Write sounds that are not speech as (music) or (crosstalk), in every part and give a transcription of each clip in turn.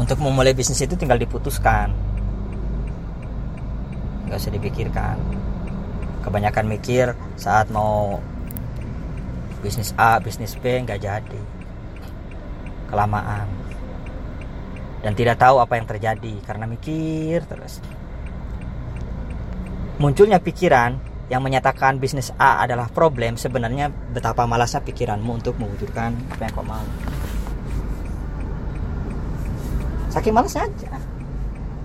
untuk memulai bisnis itu tinggal diputuskan. Nggak usah dipikirkan. Kebanyakan mikir saat mau bisnis A bisnis B nggak jadi. Kelamaan. Dan tidak tahu apa yang terjadi karena mikir terus. Munculnya pikiran yang menyatakan bisnis A adalah problem sebenarnya betapa malasnya pikiranmu untuk mewujudkan apa yang kau mau saking malasnya aja.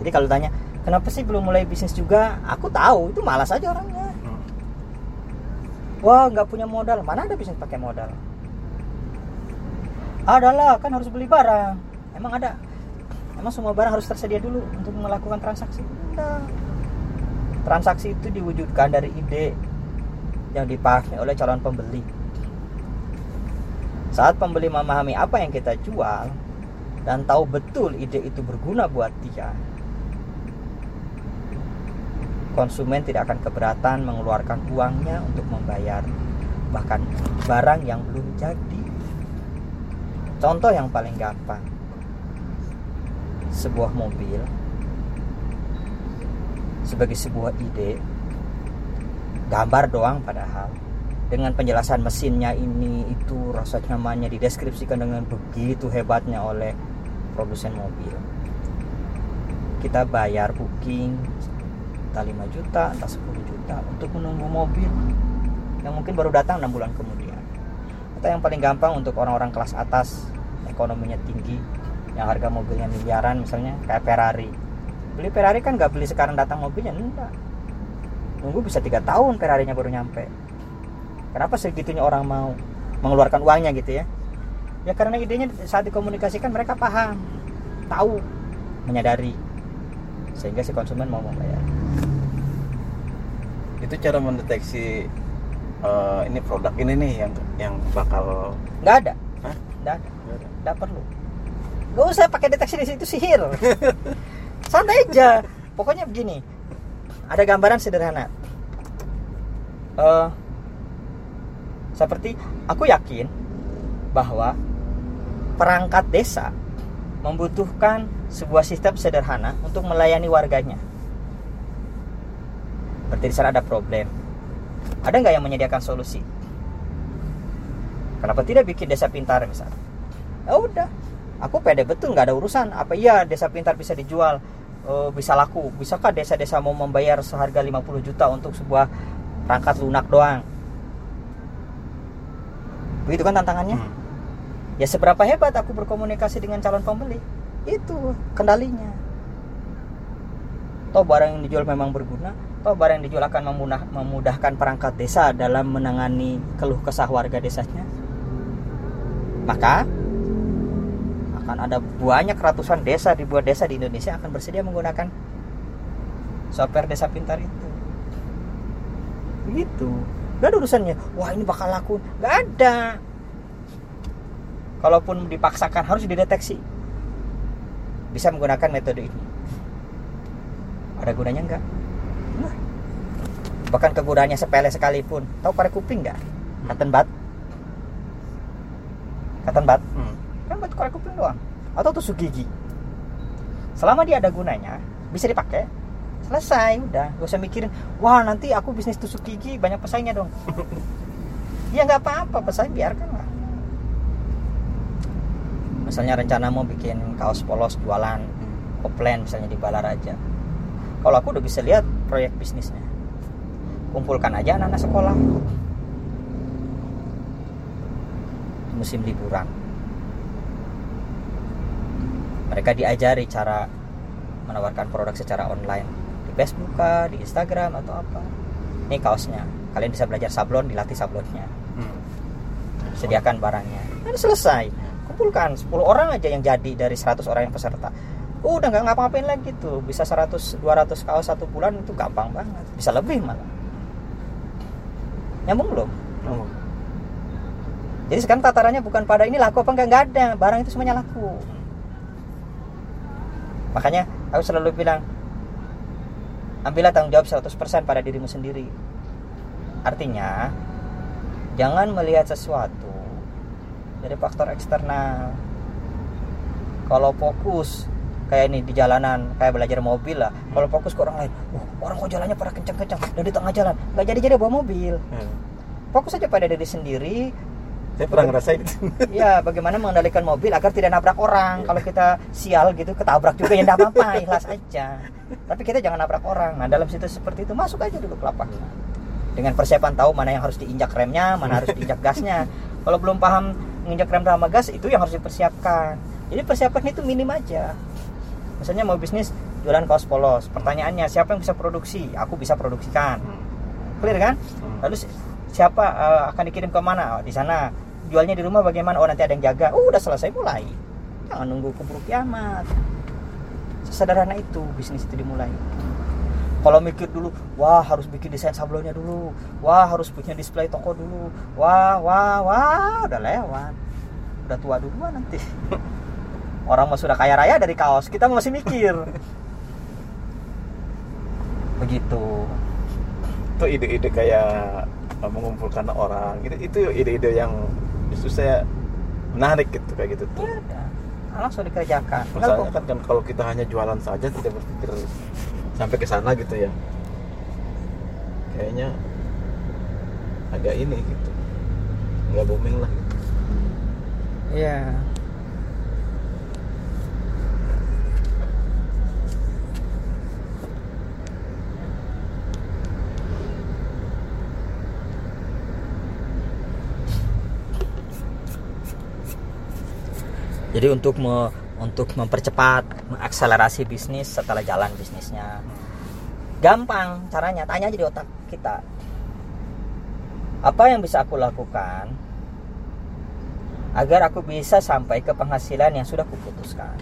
Jadi kalau tanya kenapa sih belum mulai bisnis juga? Aku tahu itu malas aja orangnya. Wah nggak punya modal. Mana ada bisnis pakai modal? Adalah kan harus beli barang. Emang ada? Emang semua barang harus tersedia dulu untuk melakukan transaksi? Enggak. Transaksi itu diwujudkan dari ide yang dipakai oleh calon pembeli. Saat pembeli memahami apa yang kita jual dan tahu betul ide itu berguna buat dia. Konsumen tidak akan keberatan mengeluarkan uangnya untuk membayar. Bahkan barang yang belum jadi. Contoh yang paling gampang. Sebuah mobil. Sebagai sebuah ide. Gambar doang padahal. Dengan penjelasan mesinnya ini itu rasa nyamannya dideskripsikan dengan begitu hebatnya oleh produsen mobil. Kita bayar booking entah 5 juta entah 10 juta untuk menunggu mobil yang mungkin baru datang 6 bulan kemudian. Atau yang paling gampang untuk orang-orang kelas atas ekonominya tinggi yang harga mobilnya miliaran misalnya kayak Ferrari. Beli Ferrari kan nggak beli sekarang datang mobilnya? Enggak. Nunggu bisa tiga tahun Ferrarinya baru nyampe. Kenapa segitunya orang mau mengeluarkan uangnya gitu ya ya karena idenya saat dikomunikasikan mereka paham tahu menyadari. Sehingga si konsumen mau membayar. Itu cara mendeteksi uh, ini produk ini nih yang yang bakal nggak ada. Hah? nggak ada. Nggak perlu. Nggak usah pakai deteksi di situ sihir. (laughs) Santai aja. Pokoknya begini. Ada gambaran sederhana. Eh, seperti aku yakin bahwa perangkat desa membutuhkan sebuah sistem sederhana untuk melayani warganya. Berarti di sana ada problem. Ada nggak yang menyediakan solusi? Kenapa tidak bikin desa pintar misalnya? Ya udah, aku pede betul nggak ada urusan. Apa iya desa pintar bisa dijual, eh, bisa laku? Bisakah desa-desa mau membayar seharga 50 juta untuk sebuah perangkat lunak doang? Begitu kan tantangannya? Hmm. Ya seberapa hebat aku berkomunikasi dengan calon pembeli Itu kendalinya. Toh barang yang dijual memang berguna. Toh barang yang dijual akan memudah- memudahkan perangkat desa Dalam menangani keluh kesah warga desanya. Maka Akan ada banyak ratusan desa Ribuan desa di Indonesia akan bersedia menggunakan Software desa pintar itu. Begitu. Gak ada urusannya Wah ini bakal laku. Gak ada kalaupun dipaksakan harus dideteksi. Bisa menggunakan metode ini. Ada gunanya enggak Nah. bahkan kegunaannya sepele sekalipun. Tahu korek kuping enggak cotton bud? Cotton bud? Hmm. kan buat korek kuping doang. Atau tusuk gigi. Selama dia ada gunanya bisa dipakai. Selesai udah. Gak usah mikirin wah nanti aku bisnis tusuk gigi banyak pesaingnya dong. (laughs) Ya nggak apa-apa pesaing biarkan misalnya rencana mau bikin kaos polos jualan offline misalnya di Balaraja kalau aku udah bisa lihat proyek bisnisnya. Kumpulkan aja anak-anak sekolah. Musim liburan. Mereka diajari cara menawarkan produk secara online. Di Facebook kah, di Instagram atau apa. Ini kaosnya. Kalian bisa belajar sablon dilatih sablonnya. Hmm. sediakan barangnya. Dan selesai kumpulkan 10 orang aja yang jadi dari 100 orang yang peserta. Udah nggak ngapa-ngapain lagi tuh. Bisa 100 200 kaos satu bulan itu gampang banget. Bisa lebih malah. Nyambung belum? Oh. jadi sekarang tatarannya bukan pada ini laku apa enggak nggak ada. Barang itu semuanya laku. Makanya aku selalu bilang ambillah tanggung jawab 100% pada dirimu sendiri. Artinya jangan melihat sesuatu dari faktor eksternal. Kalau fokus kayak ini di jalanan kayak belajar mobil lah. Kalau fokus ke orang lain wah orang kok jalannya pada kencang-kencang dan di tengah jalan. Nggak jadi jadi bawa mobil. Hmm. fokus aja pada diri sendiri. Saya pernah ngerasain itu. Ya bagaimana mengendalikan mobil agar tidak nabrak orang. Kalau kita sial gitu ketabrak juga ya tidak apa-apa (laughs) ikhlas aja. Tapi kita jangan nabrak orang. Nah dalam situ seperti itu masuk aja dulu ke lapaknya dengan persiapan tahu mana yang harus diinjak remnya mana harus diinjak gasnya. (laughs) Kalau belum paham menginjak rem sama gas itu yang harus dipersiapkan. Jadi persiapan itu minim aja. Misalnya mau bisnis jualan kaos polos pertanyaannya siapa yang bisa produksi? Aku bisa produksikan. Clear kan? Lalu si- siapa eh, akan dikirim ke mana? Oh, di sana. Jualnya di rumah bagaimana? Oh nanti ada yang jaga. Oh udah selesai mulai. Jangan nunggu keburu kiamat. Sesederhana itu bisnis itu dimulai kalau mikir dulu wah harus bikin desain sablonnya dulu. Wah harus punya display toko dulu. Wah wah wah udah lewat. Udah tua duluan nanti. (laughs) Orang mah sudah kaya raya dari kaos. Kita masih mikir. (laughs) Begitu. Itu ide-ide kayak mengumpulkan orang. Gitu itu ide-ide yang justru saya menarik gitu kayak gitu tuh. Ya langsung dikerjakan. Masalahnya kan, kan kalau kita hanya jualan saja tidak berpikir sampai ke sana gitu ya kayaknya agak ini gitu nggak booming lah gitu. Iya. Jadi untuk me- untuk mempercepat, mengakselerasi bisnis setelah jalan bisnisnya, gampang caranya. Tanya aja di otak kita. Apa yang bisa aku lakukan agar aku bisa sampai ke penghasilan yang sudah kuputuskan.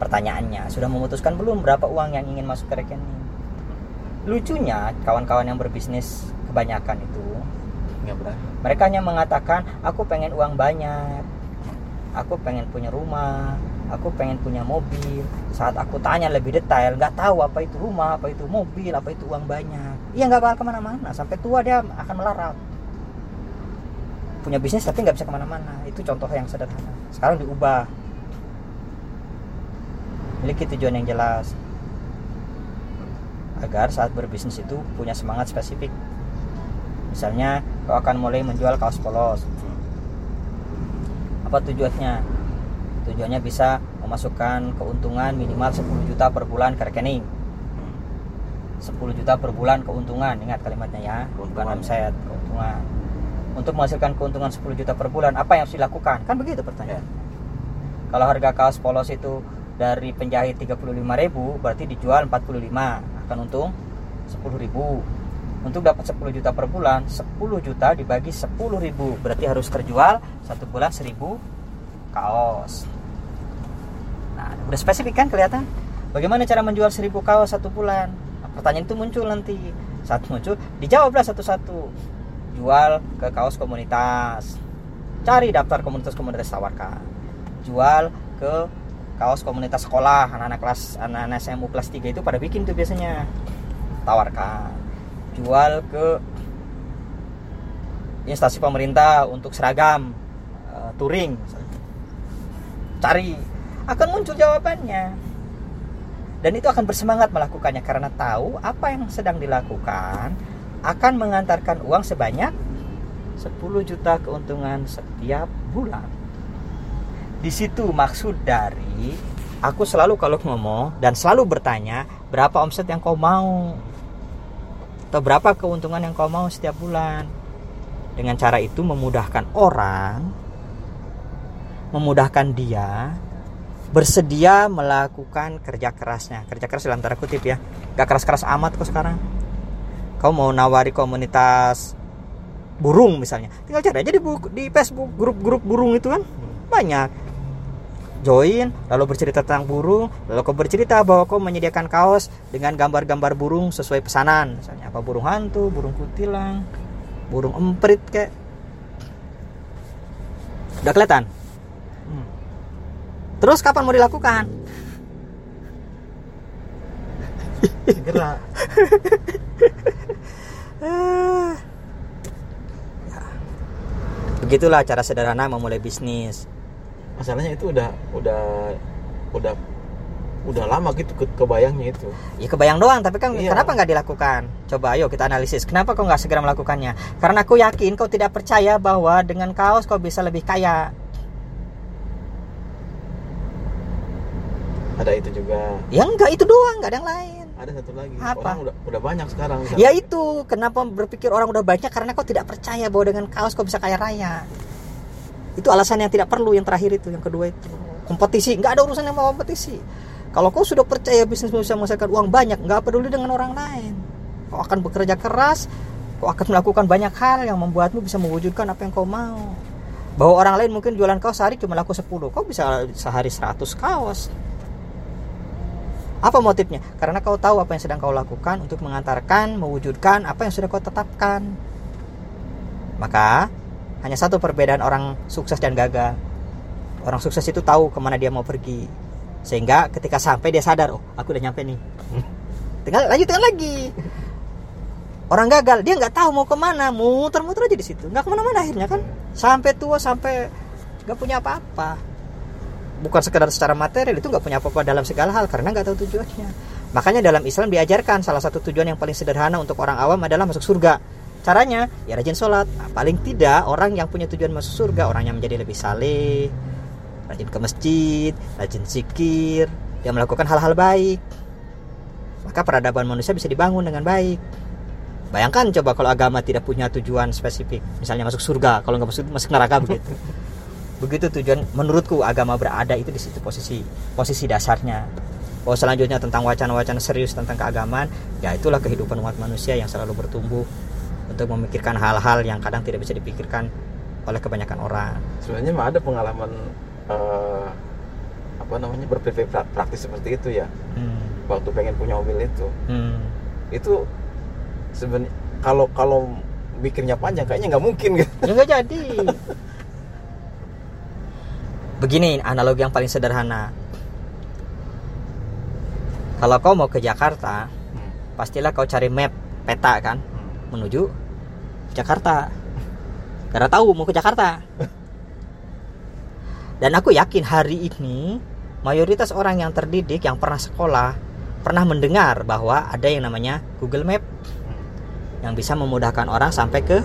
Pertanyaannya, sudah memutuskan belum berapa uang yang ingin masuk ke rekening? Lucunya, kawan-kawan yang berbisnis kebanyakan itu, mereka hanya mengatakan, aku pengen uang banyak, aku pengen punya rumah, aku pengen punya mobil. Saat aku tanya lebih detail, nggak tahu apa itu rumah, apa itu mobil, apa itu uang banyak. Iya nggak bakal ke mana-mana, sampai tua dia akan melarat. Punya bisnis tapi nggak bisa ke mana-mana. Itu contoh yang sederhana. Sekarang diubah. Miliki tujuan yang jelas. Agar saat berbisnis itu punya semangat spesifik. Misalnya, kau akan mulai menjual kaos polos. Apa tujuannya? Tujuannya bisa memasukkan keuntungan minimal 10 juta per bulan ke rekening. 10 juta per bulan keuntungan, ingat kalimatnya ya, bukan Keuntungan. omset, keuntungan. Untuk menghasilkan keuntungan 10 juta per bulan, apa yang harus dilakukan? Kan begitu pertanyaan. Kalau harga kaos polos itu dari penjahit 35.000 berarti dijual 45 akan untung 10.000 untuk dapat 10 juta per bulan 10 juta dibagi 10.000 berarti harus terjual satu bulan 1.000 kaos. Nah udah spesifik kan kelihatan? Bagaimana cara menjual 1.000 kaos satu bulan? Nah, pertanyaan itu muncul nanti. Saat muncul dijawablah satu-satu. Jual ke kaos komunitas. Cari daftar komunitas-komunitas tawarkan. Jual ke kaos komunitas sekolah. Anak-anak kelas anak-anak SMU kelas 3 itu pada bikin tuh biasanya. Tawarkan jual ke instansi pemerintah untuk seragam eh, touring cari akan muncul jawabannya. Dan itu akan bersemangat melakukannya karena tahu apa yang sedang dilakukan akan mengantarkan uang sebanyak 10 juta keuntungan setiap bulan. Di situ maksud dari aku selalu kalau ngomong dan selalu bertanya berapa omset yang kau mau atau berapa keuntungan yang kau mau setiap bulan? Dengan cara itu memudahkan orang memudahkan dia bersedia melakukan kerja kerasnya. Kerja keras dalam tanda kutip ya. Gak keras-keras amat kok sekarang. Kau mau nawari komunitas burung misalnya. Tinggal cari aja di, di Facebook grup-grup burung itu kan. Banyak join lalu bercerita tentang burung lalu kau bercerita bahwa kau menyediakan kaos dengan gambar-gambar burung sesuai pesanan misalnya apa burung hantu burung kutilang burung emprit kayak udah kelihatan Hmm. terus kapan mau dilakukan. Ya. (laughs) begitulah cara sederhana memulai bisnis masalahnya itu udah udah udah udah lama gitu ke kebayangnya itu Ya kebayang doang, tapi kan Iya. kenapa nggak dilakukan? Coba ayo kita analisis. Kenapa kau nggak segera melakukannya? Karena aku yakin kau tidak percaya bahwa dengan kaos kau bisa lebih kaya. ada itu juga Ya enggak, itu doang, nggak ada yang lain. ada satu lagi Apa? orang udah udah banyak sekarang Ya itu, kenapa berpikir orang udah banyak karena kau tidak percaya bahwa dengan kaos kau bisa kaya raya. Itu alasan yang tidak perlu yang terakhir itu, yang kedua itu. Kompetisi, nggak ada urusan sama kompetisi. Kalau kau sudah percaya bisnis bisa menghasilkan uang banyak, nggak peduli dengan orang lain. Kau akan bekerja keras, kau akan melakukan banyak hal yang membuatmu bisa mewujudkan apa yang kau mau. Bahwa orang lain mungkin jualan kaos sehari cuma laku 10, kau bisa sehari 100 kaos. Apa motifnya? Karena kau tahu apa yang sedang kau lakukan untuk mengantarkan, mewujudkan apa yang sudah kau tetapkan. Maka, hanya satu perbedaan orang sukses dan gagal. Orang sukses itu tahu ke mana dia mau pergi. Sehingga ketika sampai dia sadar, oh aku udah nyampe nih. (laughs) Tinggal lanjutkan lagi. Orang gagal, dia nggak tahu mau ke mana, muter-muter aja di situ. Nggak ke mana-mana akhirnya kan. Sampai tua, sampai nggak punya apa-apa bukan sekedar secara material itu nggak punya apa-apa dalam segala hal karena nggak tahu tujuannya makanya dalam Islam diajarkan salah satu tujuan yang paling sederhana untuk orang awam adalah masuk surga caranya ya rajin sholat. Nah, paling tidak orang yang punya tujuan masuk surga orang yang menjadi lebih saleh rajin ke masjid rajin zikir dia melakukan hal-hal baik. Maka peradaban manusia bisa dibangun dengan baik. Bayangkan coba kalau agama tidak punya tujuan spesifik. Misalnya masuk surga kalau nggak masuk masuk neraka begitu. Begitu tujuan menurutku agama berada itu di situ posisi posisi dasarnya. Bahwa selanjutnya tentang wacana-wacana serius tentang keagamaan ya itulah kehidupan umat manusia yang selalu bertumbuh untuk memikirkan hal-hal yang kadang tidak bisa dipikirkan oleh kebanyakan orang. Sebenarnya mah ada pengalaman eh, apa namanya berpikir pra- praktis seperti itu ya. Hmm. waktu pengen punya mobil itu. Hmm. itu sebenarnya kalau kalau mikirnya panjang kayaknya nggak mungkin gitu ya nggak jadi. Begini analogi yang paling sederhana. Kalau kau mau ke Jakarta pastilah kau cari map peta kan? Menuju Jakarta. Karena tahu mau ke Jakarta. Dan aku yakin hari ini mayoritas orang yang terdidik yang pernah sekolah pernah mendengar bahwa ada yang namanya Google Map yang bisa memudahkan orang sampai ke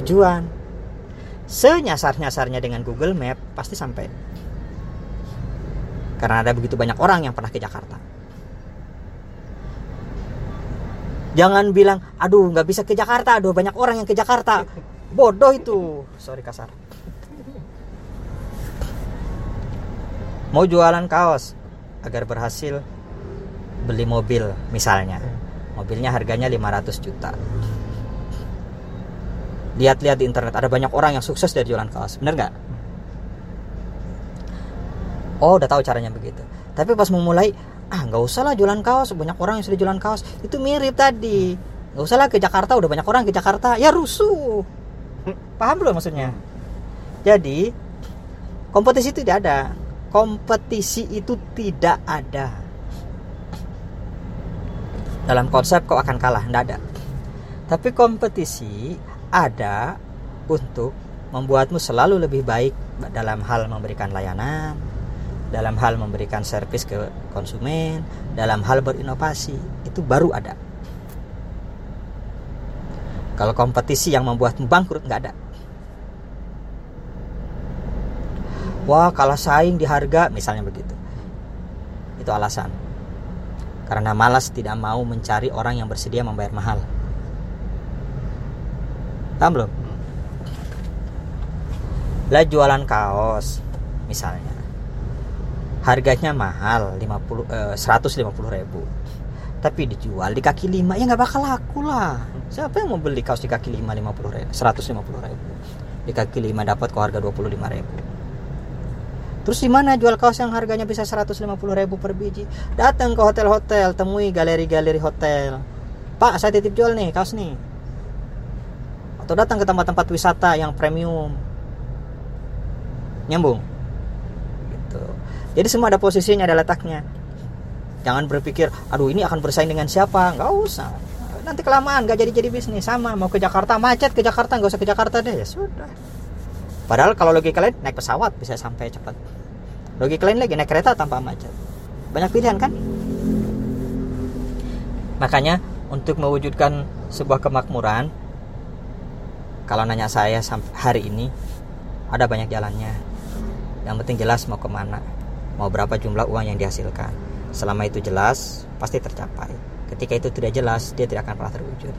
tujuan. Senyasar-nyasarnya dengan Google Map pasti sampai. Karena ada begitu banyak orang yang pernah ke Jakarta jangan bilang aduh nggak bisa ke Jakarta aduh banyak orang yang ke Jakarta. Bodoh itu. Sorry kasar. Mau jualan kaos agar berhasil beli mobil misalnya. Mobilnya harganya 500 juta. Lihat-lihat di internet ada banyak orang yang sukses dari jualan kaos. Bener nggak? Oh udah tahu caranya begitu. Tapi pas memulai ah nggak usah lah jualan kaos banyak orang yang sudah jualan kaos. Itu mirip tadi. Nggak usah lah ke Jakarta udah banyak orang ke Jakarta. Ya rusuh. Paham belum maksudnya? Jadi kompetisi itu tidak ada. Kompetisi itu tidak ada. Dalam konsep kau akan kalah tidak ada. Tapi kompetisi ada untuk membuatmu selalu lebih baik dalam hal memberikan layanan dalam hal memberikan servis ke konsumen dalam hal berinovasi itu baru ada. Kalau kompetisi yang membuatmu bangkrut nggak ada. Wah kalah saing di harga misalnya begitu. Itu alasan. Karena malas tidak mau mencari orang yang bersedia membayar mahal. Paham belum? Lah jualan kaos misalnya harganya mahal 50 eh, 150 ribu tapi dijual di kaki lima ya nggak bakal laku lah siapa yang mau beli kaos di kaki lima 50 ribu 150 ribu di kaki lima dapat kok harga 25 ribu Terus di mana jual kaos yang harganya bisa 150 ribu per biji? Datang ke hotel-hotel, temui galeri-galeri hotel. Pak, saya titip jual nih kaos nih. Atau datang ke tempat-tempat wisata yang premium. Nyambung. Jadi semua ada posisinya, ada letaknya. Jangan berpikir, aduh ini akan bersaing dengan siapa? Nggak usah. Nanti kelamaan, nggak jadi-jadi bisnis. Sama, mau ke Jakarta, macet ke Jakarta, nggak usah ke Jakarta deh. Ya sudah. Padahal kalau logika lain naik pesawat bisa sampai cepat. Logika lain lagi naik kereta tanpa macet. banyak pilihan kan makanya untuk mewujudkan sebuah kemakmuran kalau nanya saya hari ini ada banyak jalannya yang penting jelas mau ke mana mau berapa jumlah uang yang dihasilkan. Selama itu jelas pasti tercapai. Ketika itu tidak jelas dia tidak akan pernah terwujud.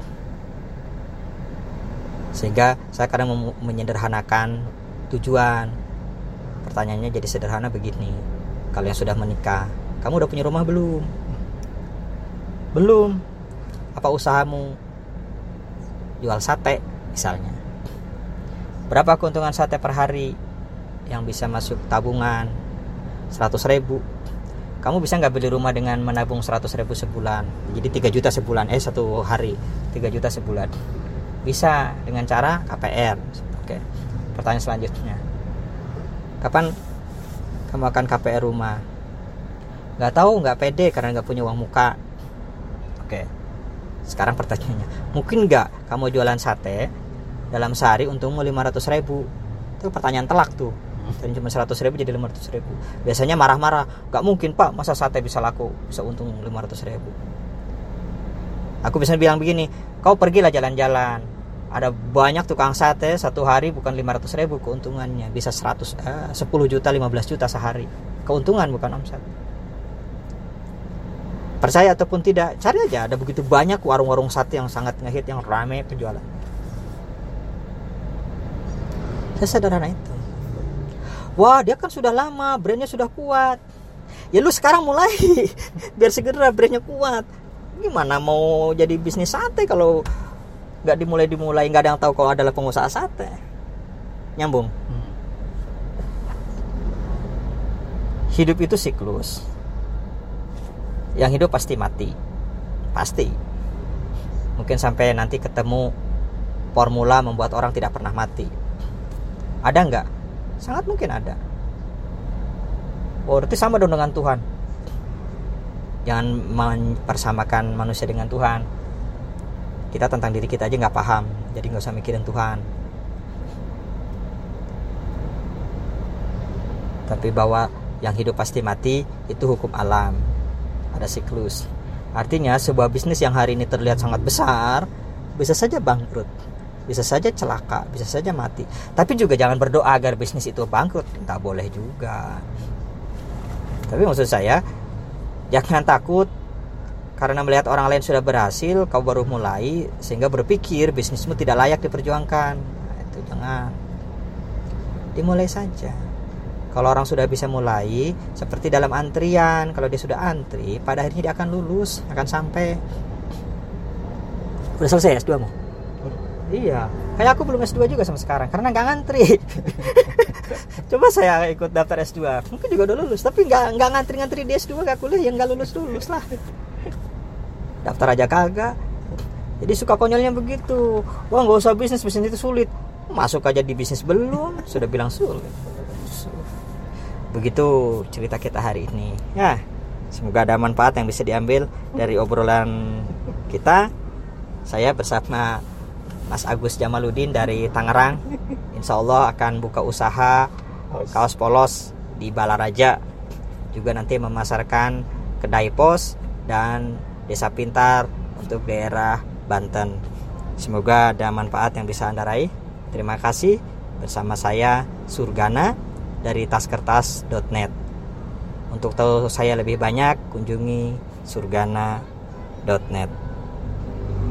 Sehingga saya kadang menyederhanakan tujuan. Pertanyaannya jadi sederhana begini. Kalau yang sudah menikah kamu udah punya rumah belum? Belum. Apa usahamu? Jual sate misalnya. Berapa keuntungan sate per hari yang bisa masuk tabungan 100 ribu. Kamu bisa nggak beli rumah dengan menabung 100 ribu sebulan? Jadi 3 juta sebulan eh satu hari 3 juta sebulan. Bisa dengan cara KPR oke pertanyaan selanjutnya. Kapan kamu akan KPR rumah? Nggak tahu nggak pede karena nggak punya uang muka. Oke. Sekarang pertanyaannya, mungkin nggak kamu jualan sate dalam sehari untungmu 500 ribu? Itu pertanyaan telak tuh. Dan cuma 100 ribu jadi 500 ribu. Biasanya marah-marah, nggak mungkin pak, masa sate bisa laku, bisa untung 500 ribu. Aku bisa bilang begini, kau pergilah jalan-jalan. Ada banyak tukang sate satu hari bukan 500 ribu keuntungannya, bisa 100, eh, 10 juta, 15 juta sehari. Keuntungan bukan omset percaya ataupun tidak cari aja ada begitu banyak warung-warung sate yang sangat ngehit yang rame penjualan sesederhana itu wah dia kan sudah lama brandnya sudah kuat. Ya lu sekarang mulai (laughs) biar segera brandnya kuat. Gimana mau jadi bisnis sate kalau nggak dimulai dimulai nggak ada yang tahu kalau adalah pengusaha sate? Nyambung. Hidup itu siklus. Yang hidup pasti mati. Pasti. Mungkin sampai nanti ketemu formula membuat orang tidak pernah mati. Ada nggak sangat mungkin ada. Oh berarti sama dong dengan Tuhan. Jangan mempersamakan manusia dengan Tuhan. Kita tentang diri kita aja nggak paham jadi nggak usah mikirin Tuhan. Tapi bahwa yang hidup pasti mati itu hukum alam. Ada siklus. Artinya sebuah bisnis yang hari ini terlihat sangat besar bisa saja bangkrut, bisa saja celaka, bisa saja mati. Tapi juga jangan berdoa agar bisnis itu bangkrut, tak boleh juga. Tapi maksud saya jangan takut karena melihat orang lain sudah berhasil, kau baru mulai sehingga berpikir bisnismu tidak layak diperjuangkan. Nah, itu jangan. Dimulai saja kalau orang sudah bisa mulai seperti dalam antrian kalau dia sudah antri pada akhirnya dia akan lulus akan sampai udah selesai S2 mu iya. Kayak aku belum S2 juga sama sekarang karena nggak ngantri. (laughs) Coba saya ikut daftar S2 mungkin juga udah lulus tapi nggak nggak ngantri-ngantri di S2 gak kuliah yang nggak lulus lulus lah. Daftar aja kagak. Jadi suka konyolnya begitu. Wah nggak usah bisnis bisnis itu sulit. Masuk aja di bisnis belum sudah bilang sulit. Begitu cerita kita hari ini. Ya semoga ada manfaat yang bisa diambil dari obrolan kita. Saya bersama Mas Agus Jamaludin dari Tangerang. Insya Allah akan buka usaha kaos polos di Balaraja. Juga nanti memasarkan kedai pos dan desa pintar untuk daerah Banten. Semoga ada manfaat yang bisa anda raih. Terima kasih. Bersama saya Surgana dari taskertas.net. Untuk tahu saya lebih banyak, kunjungi surgana.net.